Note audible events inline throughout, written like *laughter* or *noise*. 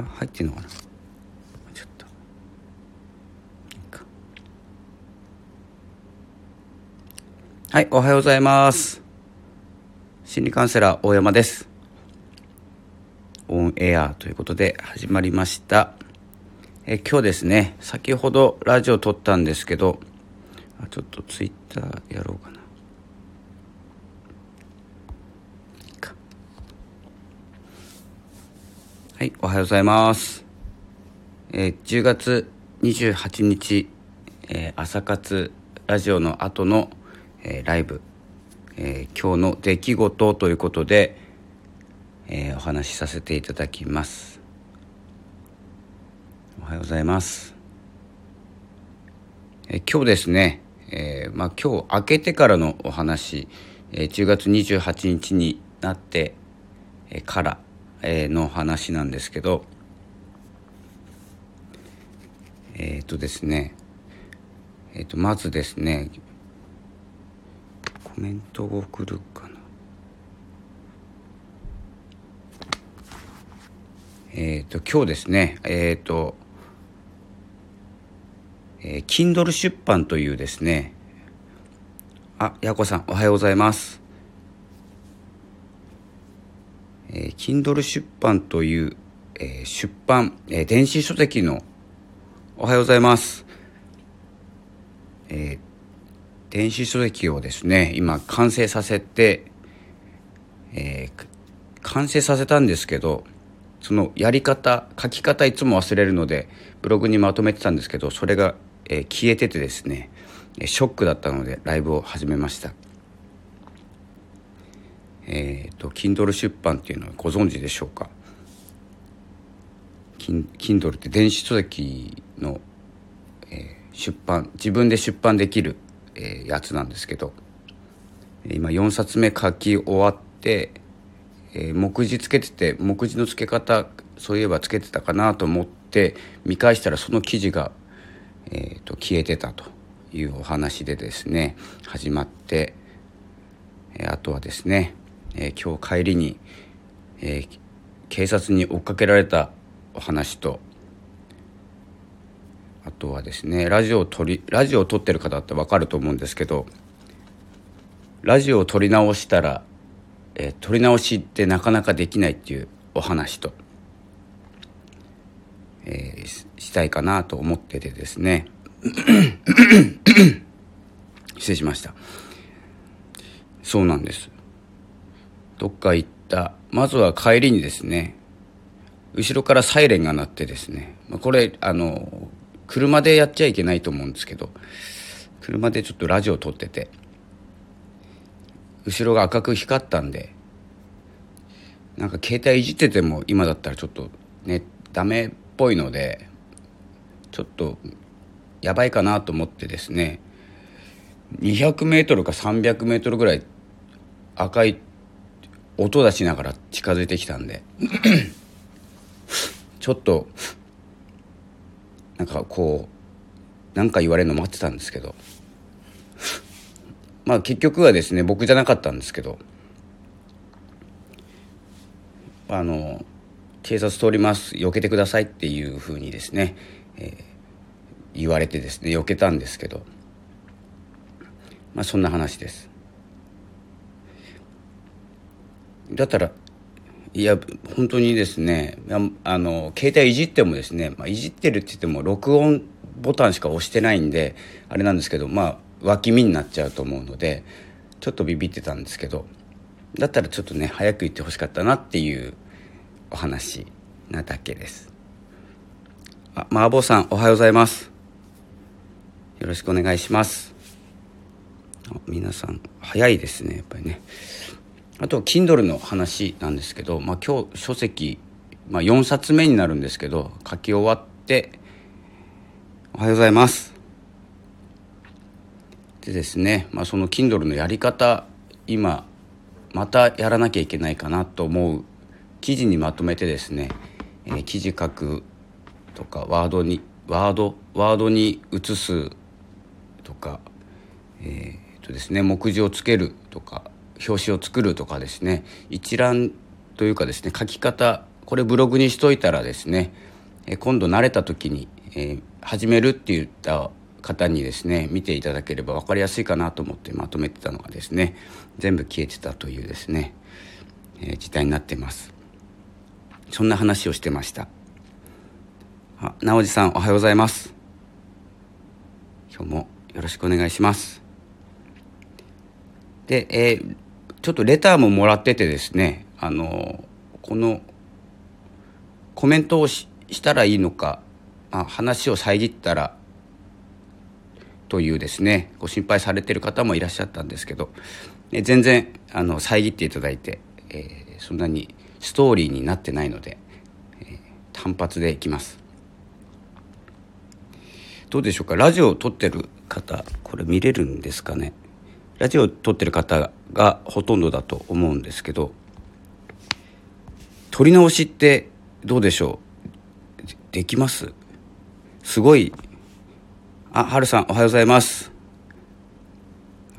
あ入ってんのかな？ちょっと。はいおはようございます。心理カウンセラー大山です。オンエアということで始まりました。え今日ですね先ほどラジオ撮ったんですけどちょっとツイッターやろうかな。はい、おはようございます。えー、10月28日、えー、朝活ラジオの後の、えー、ライブ、えー、今日の出来事ということで、えー、お話しさせていただきます。おはようございます。えー、今日ですね、えー、まあ今日明けてからのお話、えー、10月28日になって、えー、からの話なんですけどえっ、ー、とですねえっ、ー、とまずですねコメントを送るかな。えっ、ー、と今日ですねえっ、とえー、Kindle 出版というですねあ、やこさんおはようございます。え、Kindle 出版という、えー、出版、えー、電子書籍のおはようございます、えー、電子書籍をですね今完成させて、えー、完成させたんですけどそのやり方書き方いつも忘れるのでブログにまとめてたんですけどそれが、えー、消えててですねショックだったのでライブを始めました。えーと、Kindle 出版っていうのはご存知でしょうか？Kindle って電子書籍の、えー、出版自分で出版できる、えー、やつなんですけど今4冊目書き終わって、えー、目次つけてて目次の付け方そういえばつけてたかなと思って見返したらその記事が、えーと消えてたというお話でですね始まって、えあとはですねえー、今日帰りに、えー、警察に追っかけられたお話とあとはですねラジオを撮りラジオを撮ってる方って分かると思うんですけどラジオを撮り直したら、えー、撮り直しってなかなかできないっていうお話と、えー、したいかなと思っててですね。*clears throat* 失礼しました。そうなんです。どっか行った。まずは帰りにですね後ろからサイレンが鳴ってですねこれあの車でやっちゃいけないと思うんですけど車でちょっとラジオ撮ってて後ろが赤く光ったんでなんか携帯いじってても今だったらちょっとねダメっぽいのでちょっとやばいかなと思ってですね200メートルか300メートルぐらい赤い音出しながら近づいてきたんで。*coughs* ちょっとなんかこう何か言われるの待ってたんですけど。まあ結局はですね僕じゃなかったんですけど。あの警察通ります避けてくださいっていうふうにですね、えー、言われてですね避けたんですけど。まあそんな話です。だったらいや本当にですねあの携帯いじってもですね、まあ、いじってるって言っても録音ボタンしか押してないんであれなんですけどまあ脇見になっちゃうと思うのでちょっとビビってたんですけどだったらちょっとね早く言ってほしかったなっていうお話なだけです。あ麻婆さんおはようございます。よろしくお願いします。皆さん早いですねやっぱりね。あと Kindle の話なんですけど、まあ、今日書籍、まあ、4冊目になるんですけど書き終わっておはようございます。でですね、まあ、その Kindle のやり方今またやらなきゃいけないかなと思う記事にまとめてですね、えー、記事書くとかワードにワードワードに移すとかえー、っとですね目次をつけるとか表紙を作るとかですね一覧というかですね書き方これブログにしといたらですね、え今度慣れた時に、えー、始めるって言った方にですね見ていただければ分かりやすいかなと思ってまとめてたのがですね全部消えてたというですね、えー、事態になってます。そんな話をしてました。あ直司さんおはようございます。今日もよろしくお願いします。で、えー、ちょっとレターももらっててですねあのこのコメントをしたらいいのかあ話を遮ったらというですねご心配されてる方もいらっしゃったんですけど、え全然あの遮っていただいて、えー、そんなにストーリーになってないので、えー、単発でいきます。どうでしょうか？ラジオを撮ってる方これ見れるんですかね？ラジオを撮ってる方がほとんどだと思うんですけど撮り直しってどうでしょう？できます？すごいあ、はるさん、おはようございます。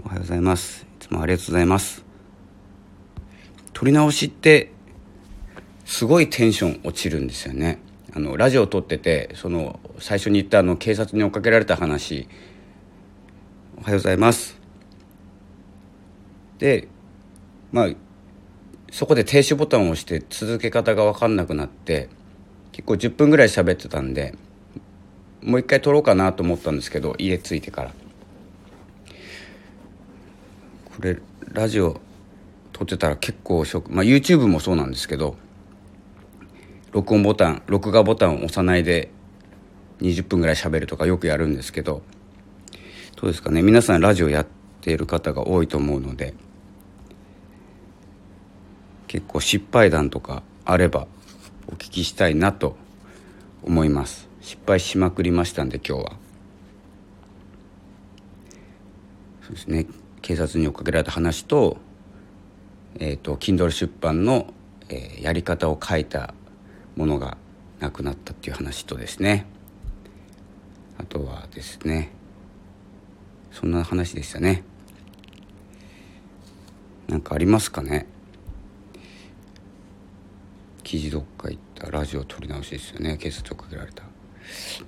おはようございます。いつもありがとうございます。撮り直しって、すごいテンション落ちるんですよね。あの、ラジオを撮ってて、その、最初に言ったあの、警察に追っかけられた話、おはようございます。で、まあ、そこで停止ボタンを押して続け方が分かんなくなって、結構10分ぐらい喋ってたんで、もう一回撮ろうかなと思ったんですけど家着いてから。これラジオ撮ってたら結構ショック。まあ YouTube もそうなんですけど録音ボタン録画ボタンを押さないで20分ぐらい喋るとかよくやるんですけどどうですかね。皆さんラジオやっている方が多いと思うので結構失敗談とかあればお聞きしたいなと思います。失敗しまくりましたんで今日は。そうですね。警察に追っかけられた話とえっ、ー、と Kindle 出版の、えー、やり方を書いたものがなくなったっていう話とですね。あとはですね。そんな話でしたね。なんかありますかね？記事どっか行った。ラジオ撮り直しですよね。警察をかけられた。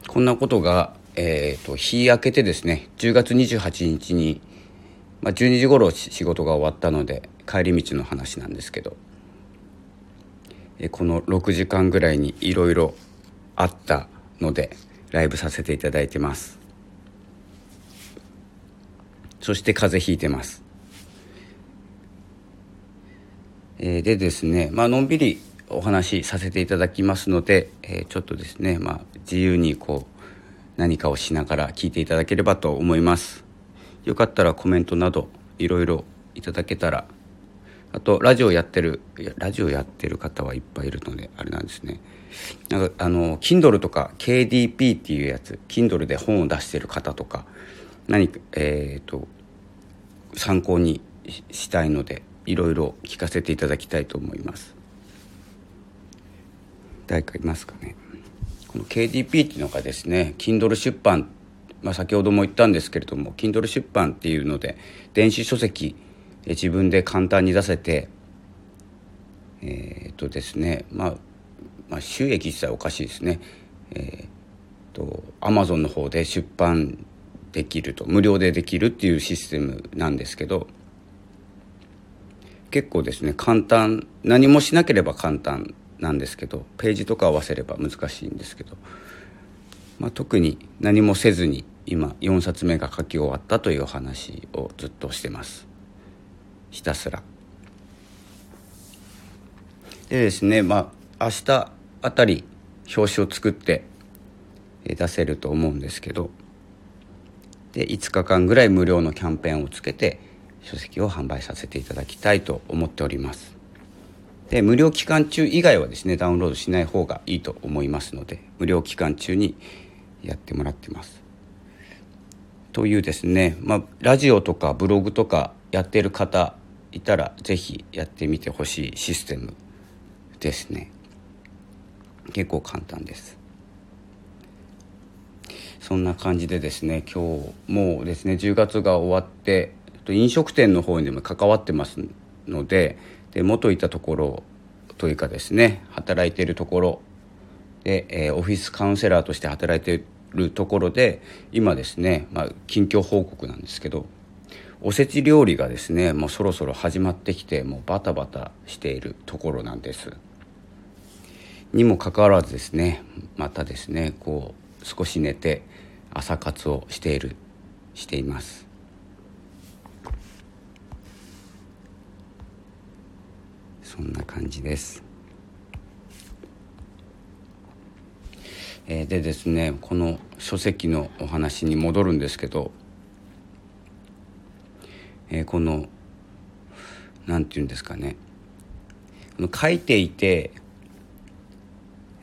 こんなことが、えーと、日明けてですね10月28日に、まあ、12時頃仕事が終わったので帰り道の話なんですけど、え、この6時間ぐらいにいろいろあったのでライブさせていただいてます。そして風邪ひいてます、え、でですねまあのんびりお話しさせていただきますので、えー、ちょっとですね、まあ、自由にこう何かをしながら聞いていただければと思います。よかったらコメントなどいろいろいただけたらあとラジオやってるラジオやってる方はいっぱいいるのであれなんですね。なんかあの Kindle とか KDP っていうやつ Kindle で本を出してる方とか何かえっ、ー、と参考にしたいのでいろいろ聞かせていただきたいと思います。誰かいますかね。この KDP っていうのがですね Kindle 出版、まあ、先ほども言ったんですけれども Kindle 出版っていうので電子書籍自分で簡単に出せてえー、っとですねまあ、まあ、収益自体おかしいですね。えー、っとアマゾンの方で出版できると無料でできるっていうシステムなんですけど結構ですね簡単何もしなければ簡単なんですけどページとか合わせれば難しいんですけど、まあ、特に何もせずに今4冊目が書き終わったという話をずっとしてますひたすら。でですねまあ明日あたり表紙を作って出せると思うんですけどで5日間ぐらい無料のキャンペーンをつけて書籍を販売させていただきたいと思っております。で無料期間中以外はですねダウンロードしない方がいいと思いますので無料期間中にやってもらってます。というですね、まあ、ラジオとかブログとかやってる方いたら是非やってみてほしいシステムですね結構簡単ですそんな感じでですね今日もうですね10月が終わって飲食店の方にも関わってますのでで元いたところというかですね働いているところで、えー、オフィスカウンセラーとして働いているところで今ですね、まあ、近況報告なんですけどおせち料理がですねもうそろそろ始まってきてもうバタバタしているところなんです。にもかかわらずですねまたですねこう少し寝て朝活をしているしています。そんな感じです。えー、でですねこの書籍のお話に戻るんですけど、えー、この何て言うんですかね書いていて、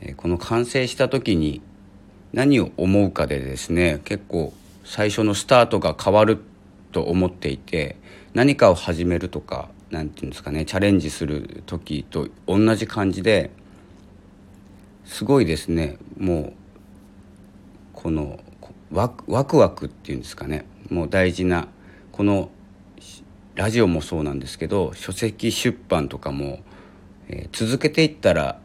えー、この完成した時に何を思うかでですね結構最初のスタートが変わると思っていて何かを始めるとか何て言うんですかねチャレンジする時と同じ感じですごいですねもうこのワクワクワクっていうんですかねもう大事なこのラジオもそうなんですけど書籍出版とかも、えー、続けていったら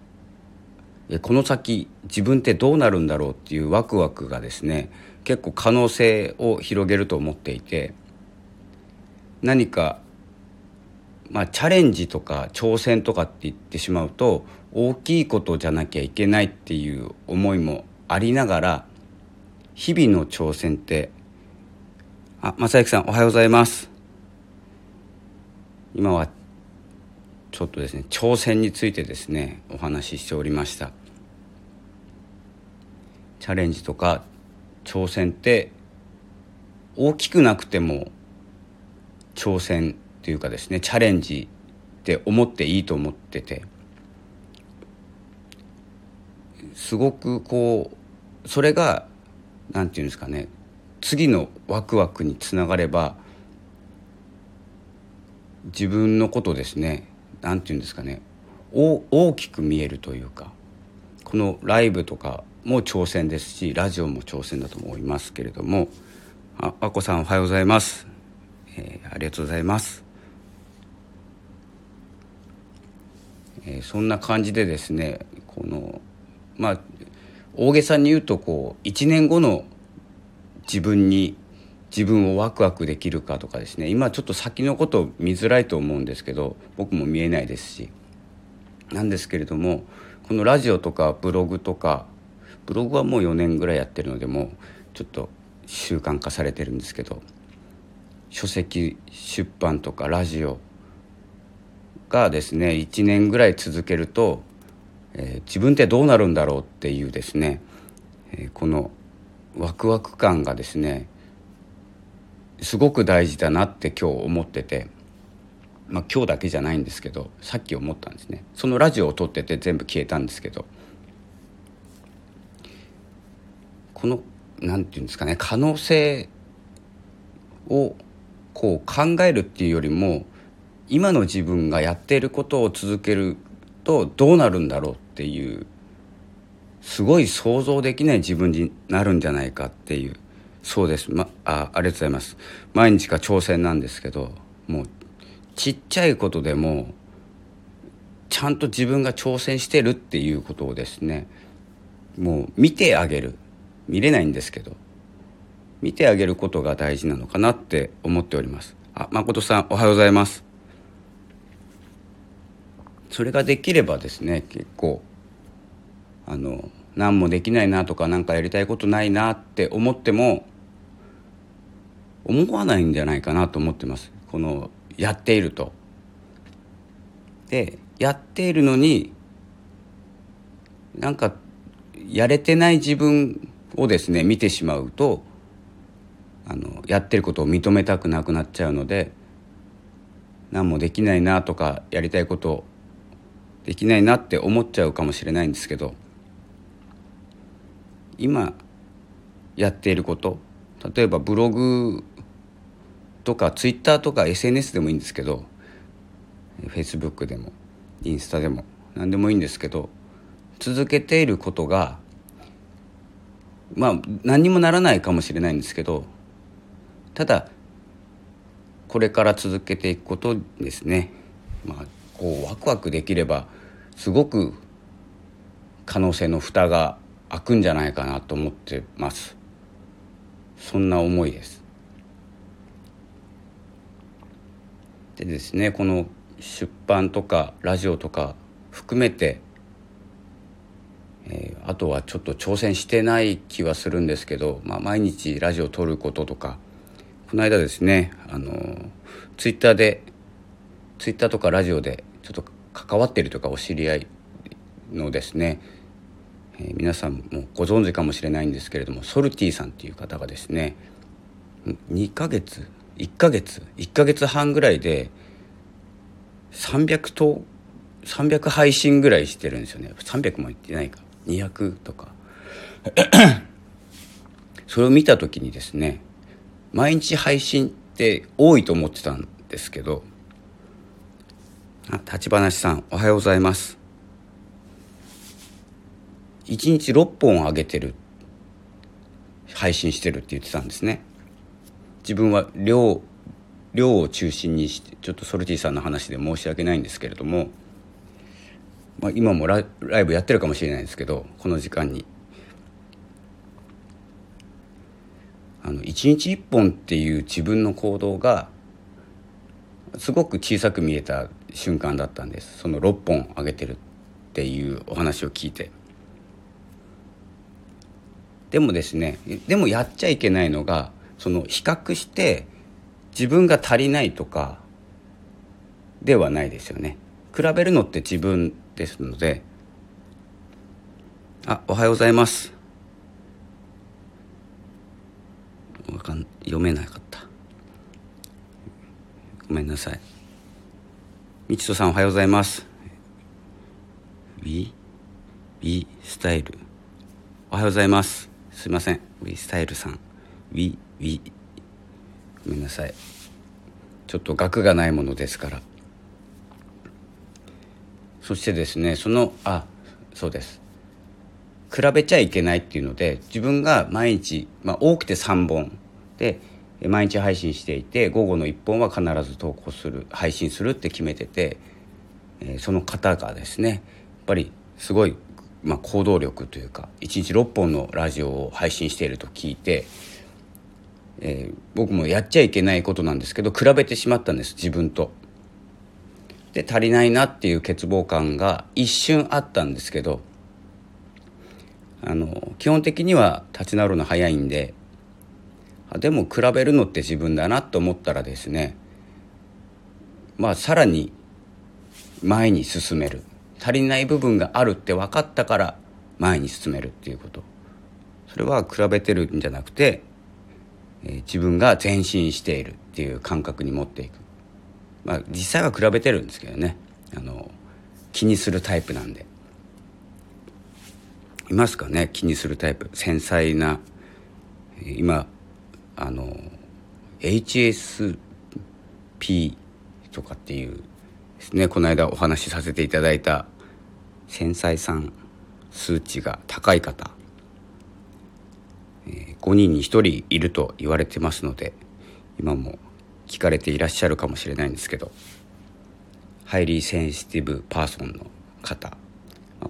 この先自分ってどうなるんだろうっていうワクワクがですね結構可能性を広げると思っていて何かまあチャレンジとか挑戦とかって言ってしまうと大きいことじゃなきゃいけないっていう思いもありながら日々の挑戦ってあ正行さんおはようございます。今はちょっとですね挑戦についてですねお話ししておりました。チャレンジとか挑戦って大きくなくても挑戦というかですねチャレンジって思っていいと思っててすごくこうそれが何て言うんですかね次のワクワクにつながれば自分のことですね何て言うんですかね大きく見えるというかこのライブとかも挑戦ですしラジオも挑戦だと思いますけれどもああこさんおはようございます、えー、ありがとうございます、えー、そんな感じでですねこのまあ大げさに言うとこう1年後の自分に自分をワクワクできるかとかですね今ちょっと先のこと見づらいと思うんですけど僕も見えないですしなんですけれどもこのラジオとかブログとかブログはもう4年ぐらいやってるのでもうちょっと習慣化されてるんですけど書籍出版とかラジオがですね1年ぐらい続けるとえー、自分ってどうなるんだろうっていうですね、えー、このワクワク感がですねすごく大事だなって今日思ってて、まあ、今日だけじゃないんですけどさっき思ったんですね。そのラジオを撮ってて全部消えたんですけどこの何て言うんですかね可能性をこう考えるっていうよりも今の自分がやっていることを続けるとどうなるんだろうっていうすごい想像できない自分になるんじゃないかっていうそうです、ま、あありがとうございます。毎日が挑戦なんですけどもうちっちゃいことでもちゃんと自分が挑戦してるっていうことをですねもう見てあげる。見れないんですけど見てあげることが大事なのかなって思っております。あ誠さんおはようございます。それができればですね結構あの何もできないなとか何かやりたいことないなって思っても思わないんじゃないかなと思ってますこのやっていると。でやっているのになんかやれてない自分をですね見てしまうとあのやってることを認めたくなくなっちゃうので何もできないなとかやりたいことできないなって思っちゃうかもしれないんですけど今やっていること例えばブログとかツイッターとか SNS でもいいんですけどフェイスブックでもインスタでも何でもいいんですけど続けていることがまあ何にもならないかもしれないんですけどただこれから続けていくことですね。まあこうワクワクできればすごく可能性の蓋が開くんじゃないかなと思ってます。そんな思いです。でですねこの出版とかラジオとか含めて、えー、あとはちょっと挑戦してない気はするんですけど、まあ、毎日ラジオを撮ることとか。この間ですねあのツイッターでツイッターとかラジオでちょっと関わってるとかお知り合いのですね、えー、皆さんもご存知かもしれないんですけれどもソルティさんっていう方がですね2ヶ月1ヶ月1ヶ月半ぐらいで300と300配信ぐらいしてるんですよね。300もいってないか。200とか。*clears throat* それを見た時にですね毎日配信って多いと思ってたんですけど立花さんおはようございます。1日6本上げてる。配信してるって言ってたんですね。自分は量量を中心にしてちょっとソルティさんの話で申し訳ないんですけれども、まあ、今もライブやってるかもしれないですけどこの時間に。あの1日1本っていう自分の行動がすごく小さく見えた瞬間だったんです。その6本上げてるっていうお話を聞いて。でもですねでもやっちゃいけないのがその比較して自分が足りないとかではないですよね。比べるのって自分ですのであおはようございますかん読めなかった。ごめんなさい。みちとさんおはようございます。ウィウィスタイルおはようございます。すいません。ウィスタイルさん。ウィウィごめんなさい。ちょっと額がないものですから。そしてですねそのあそうです。比べちゃいけないっていうので自分が毎日、まあ、多くて3本。で毎日配信していて午後の1本は必ず投稿する配信するって決めてて、え、その方がですねやっぱりすごい、まあ、行動力というか1日6本のラジオを配信していると聞いて、えー、僕もやっちゃいけないことなんですけど比べてしまったんです自分と。で足りないなっていう欠乏感が一瞬あったんですけどあの基本的には立ち直るの早いんででも比べるのって自分だなと思ったらですねまあさらに前に進める。足りない部分があるって分かったから前に進めるっていうこと。それは比べてるんじゃなくて、えー、自分が前進しているっていう感覚に持っていく。まあ実際は比べてるんですけどね。あの気にするタイプなんで。いますかね？気にするタイプ。繊細な今あの HSP とかっていうですねこの間お話しさせていただいた繊細さん数値が高い方、えー、5人に1人いると言われてますので今も聞かれていらっしゃるかもしれないんですけどハイリーセンシティブパーソンの方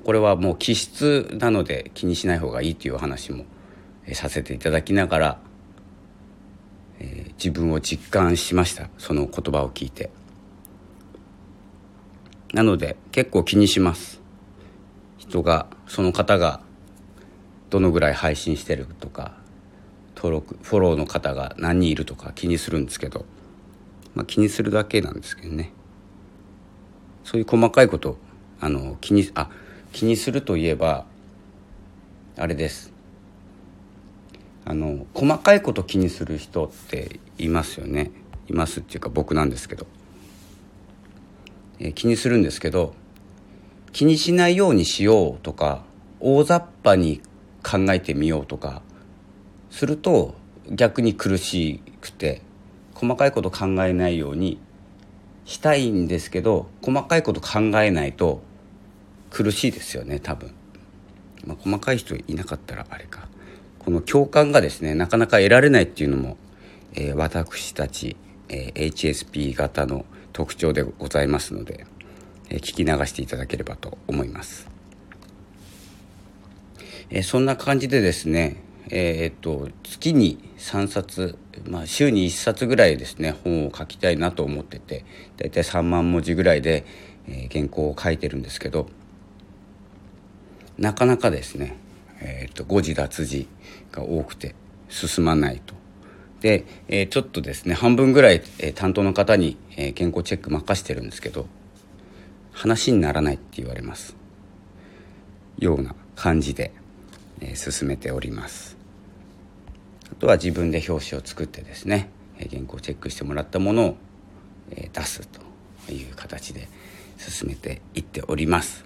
これはもう気質なので気にしない方がいいというお話もさせていただきながらえー、自分を実感しました。その言葉を聞いて。なので結構気にします。人がその方がどのぐらい配信してるとか登録フォローの方が何人いるとか気にするんですけど、まあ、気にするだけなんですけどね。そういう細かいことあの気にあ気にするといえばあれです。あの細かいこと気にする人っていますよね。いますっていうか僕なんですけど、えー、気にするんですけど気にしないようにしようとか大雑把に考えてみようとかすると逆に苦しくて細かいこと考えないようにしたいんですけど細かいこと考えないと苦しいですよね多分、まあ、細かい人いなかったらあれか。この共感がですねなかなか得られないっていうのも、えー、私たち、えー、HSP 型の特徴でございますのでえ聞き流していただければと思います。えそんな感じでですね、え、っと月に3冊、まあ、週に1冊ぐらいですね本を書きたいなと思ってて大体3万文字ぐらいで、えー、原稿を書いてるんですけどなかなかですね、えー、っと誤字脱字が多くて進まないと。で、えー、ちょっとですね半分ぐらい、えー、担当の方に、えー、原稿チェック任してるんですけど話にならないって言われます。ような感じで、えー、進めております。あとは自分で表紙を作ってですね、えー、原稿チェックしてもらったものを、えー、出すという形で進めていっております。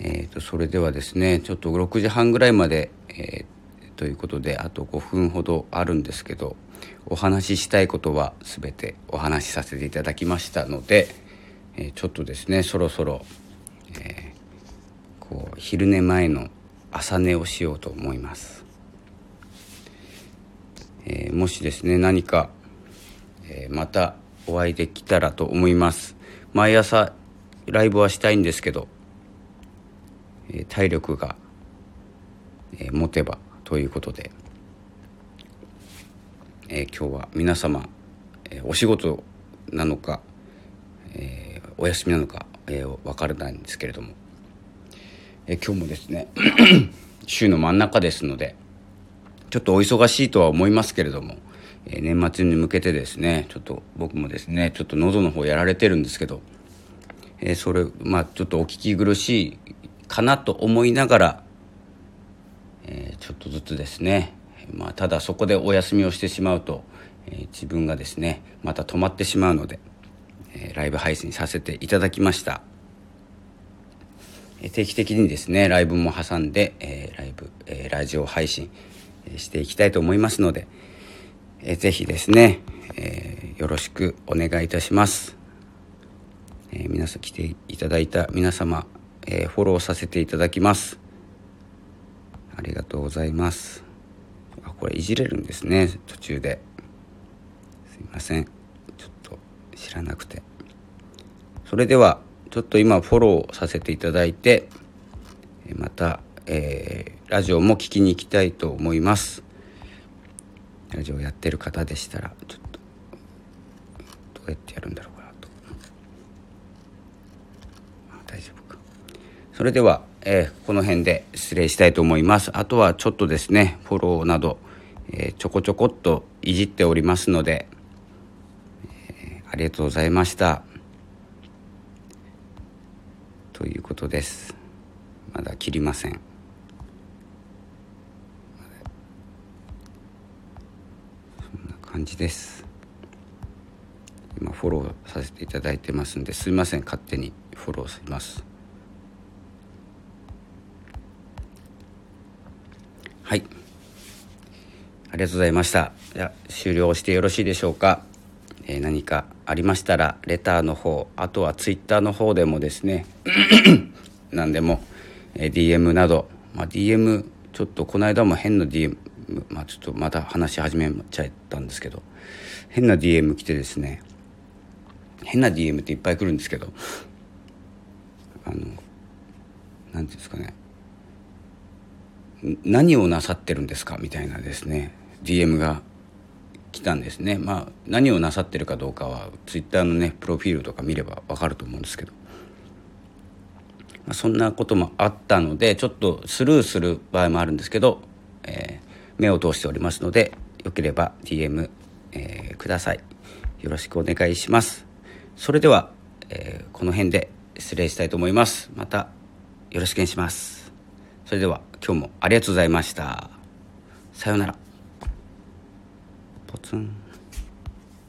えーと、それではですねちょっと6時半ぐらいまで、えー、ということであと5分ほどあるんですけどお話ししたいことは全てお話しさせていただきましたので、えー、ちょっとですねそろそろ、えー、こう昼寝前の朝寝をしようと思います、えー、もしですね何か、えまたお会いできたらと思います。毎朝ライブはしたいんですけど体力が、持てばということで、え今日は皆様、えお仕事なのか、えお休みなのか、えー、分からないんですけれども、え今日もですね *coughs* 週の真ん中ですのでちょっとお忙しいとは思いますけれども、え年末に向けてですねちょっと僕もですねちょっと喉の方やられてるんですけど、えそれまあちょっとお聞き苦しいかなと思いながら、えー、ちょっとずつですね、まあ、ただそこでお休みをしてしまうと、えー、自分がですねまた止まってしまうので、えー、ライブ配信させていただきました、え定期的にですねライブも挟んで、えライブ、えラジオ配信していきたいと思いますので、えー、ぜひですね、えよろしくお願いいたします、え皆さん来ていただいた皆様えー、フォローさせていただきます。ありがとうございます。あこれいじれるんですね。途中で。すいません。ちょっと知らなくて。それではちょっと今フォローさせていただいてまた、えー、ラジオも聞きに行きたいと思います。ラジオやってる方でしたらちょっとどうやってやるんだろう。それでは、えー、この辺で失礼したいと思います。あとはちょっとですねフォローなど、えー、ちょこちょこっといじっておりますので、えー、ありがとうございました。ということです。まだ切りません。そんな感じです。今フォローさせていただいてますんですいません。勝手にフォローします。はい。ありがとうございました。じゃ終了してよろしいでしょうか、えー、何かありましたらレターの方あとはツイッターの方でもですね *coughs* 何でも、えー、DM など、まあ、DM ちょっとこの間も変な DM まあちょっとまた話し始めちゃったんですけど変な DM 来てですね変な DM っていっぱい来るんですけどあの何ていうんですかね何をなさってるんですか？みたいなですね DM が来たんですね。まあ何をなさってるかどうかはツイッターのねプロフィールとか見ればわかると思うんですけど、まあ、そんなこともあったのでちょっとスルーする場合もあるんですけど、えー、目を通しておりますのでよければ DM、えー、ください。よろしくお願いします。それでは、えー、この辺で失礼したいと思います。またよろしくお願いします。それでは今日もありがとうございました。さようなら。ポツン。